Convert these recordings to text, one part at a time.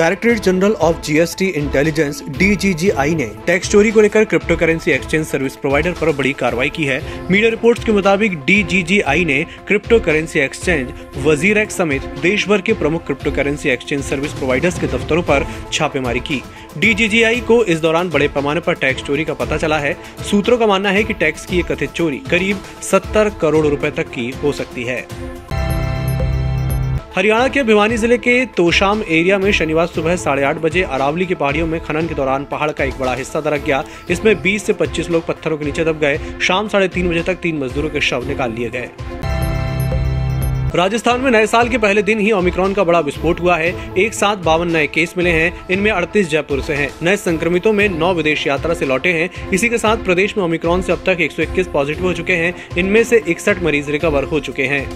Directorate general of GST intelligence, DGGI ने tax चोरी को लेकर crypto currency exchange service provider पर बड़ी कार्रवाई की है। मीडिया रिपोर्ट्स के मुताबिक, डीजीजीआई ने क्रिप्टो करेंसी एक्सचेंज वज़ीर समेत देश भर के प्रमुख crypto currency exchange service providers के दफ्तरों पर छापेमारी की। डीजीजीआई को इस दौरान बड़े पैमाने पर टैक्स चोरी का पता चला है। सूत्रों का मानना है कि टैक्स की ये कथित चोरी करीब 70 करोड़ रुपए तक की हो सकती है। हरियाणा के भिवानी ज़िले के तोशाम एरिया में शनिवार सुबह साढ़े आठ बजे अरावली की पहाड़ियों में खनन के दौरान पहाड़ का एक बड़ा हिस्सा दरक गया। इसमें 20 से 25 लोग पत्थरों के नीचे दब गए। शाम साढ़े तीन बजे तक तीन मजदूरों के शव निकाल लिए गए। राजस्थान में नए साल के पहले दिन ही ओमिक्रॉन का बड़ा विस्फोट हुआ है। एक साथ बावन नए केस मिले हैं। इनमें अड़तीस जयपुर से हैं। नए संक्रमितों में नौ विदेश यात्रा से लौटे हैं। इसी के साथ प्रदेश में ओमिक्रॉन से अब तक 121 पॉजिटिव हो चुके हैं। इनमें से इकसठ मरीज़ रिकवर हो चुके हैं।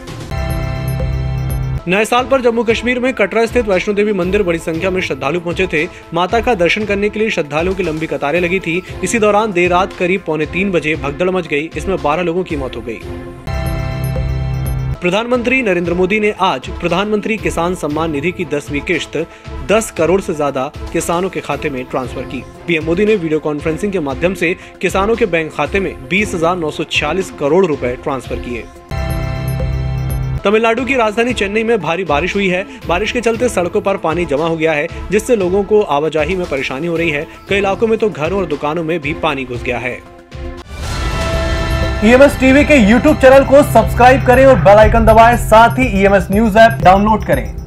नए साल पर जम्मू कश्मीर में कटरा स्थित वैष्णो देवी मंदिर बड़ी संख्या में श्रद्धालु पहुँचे थे। माता का दर्शन करने के लिए श्रद्धालुओं की लंबी कतारें लगी थी। इसी दौरान देर रात करीब पौने तीन बजे भगदड़ मच गई। इसमें बारह लोगों की मौत हो गई। प्रधानमंत्री नरेंद्र मोदी ने आज प्रधानमंत्री किसान सम्मान निधि की दसवीं किश्त 10 करोड़ से ज़्यादा किसानों के खाते में ट्रांसफ़र की। पीएम मोदी ने वीडियो कॉन्फ्रेंसिंग के माध्यम से किसानों के बैंक खाते में बीस करोड़ रुपए ट्रांसफ़र किए। तमिलनाडु की राजधानी चेन्नई में भारी बारिश हुई है। बारिश के चलते सड़कों पर पानी जमा हो गया है, जिससे लोगों को आवाजाही में परेशानी हो रही है। कई इलाकों में तो घरों और दुकानों में भी पानी घुस गया है। ईएमएस टीवी के यूट्यूब चैनल को सब्सक्राइब करें और बेल आइकन दबाएँ। साथ ही ईएमएस न्यूज़ ऐप डाउनलोड करें।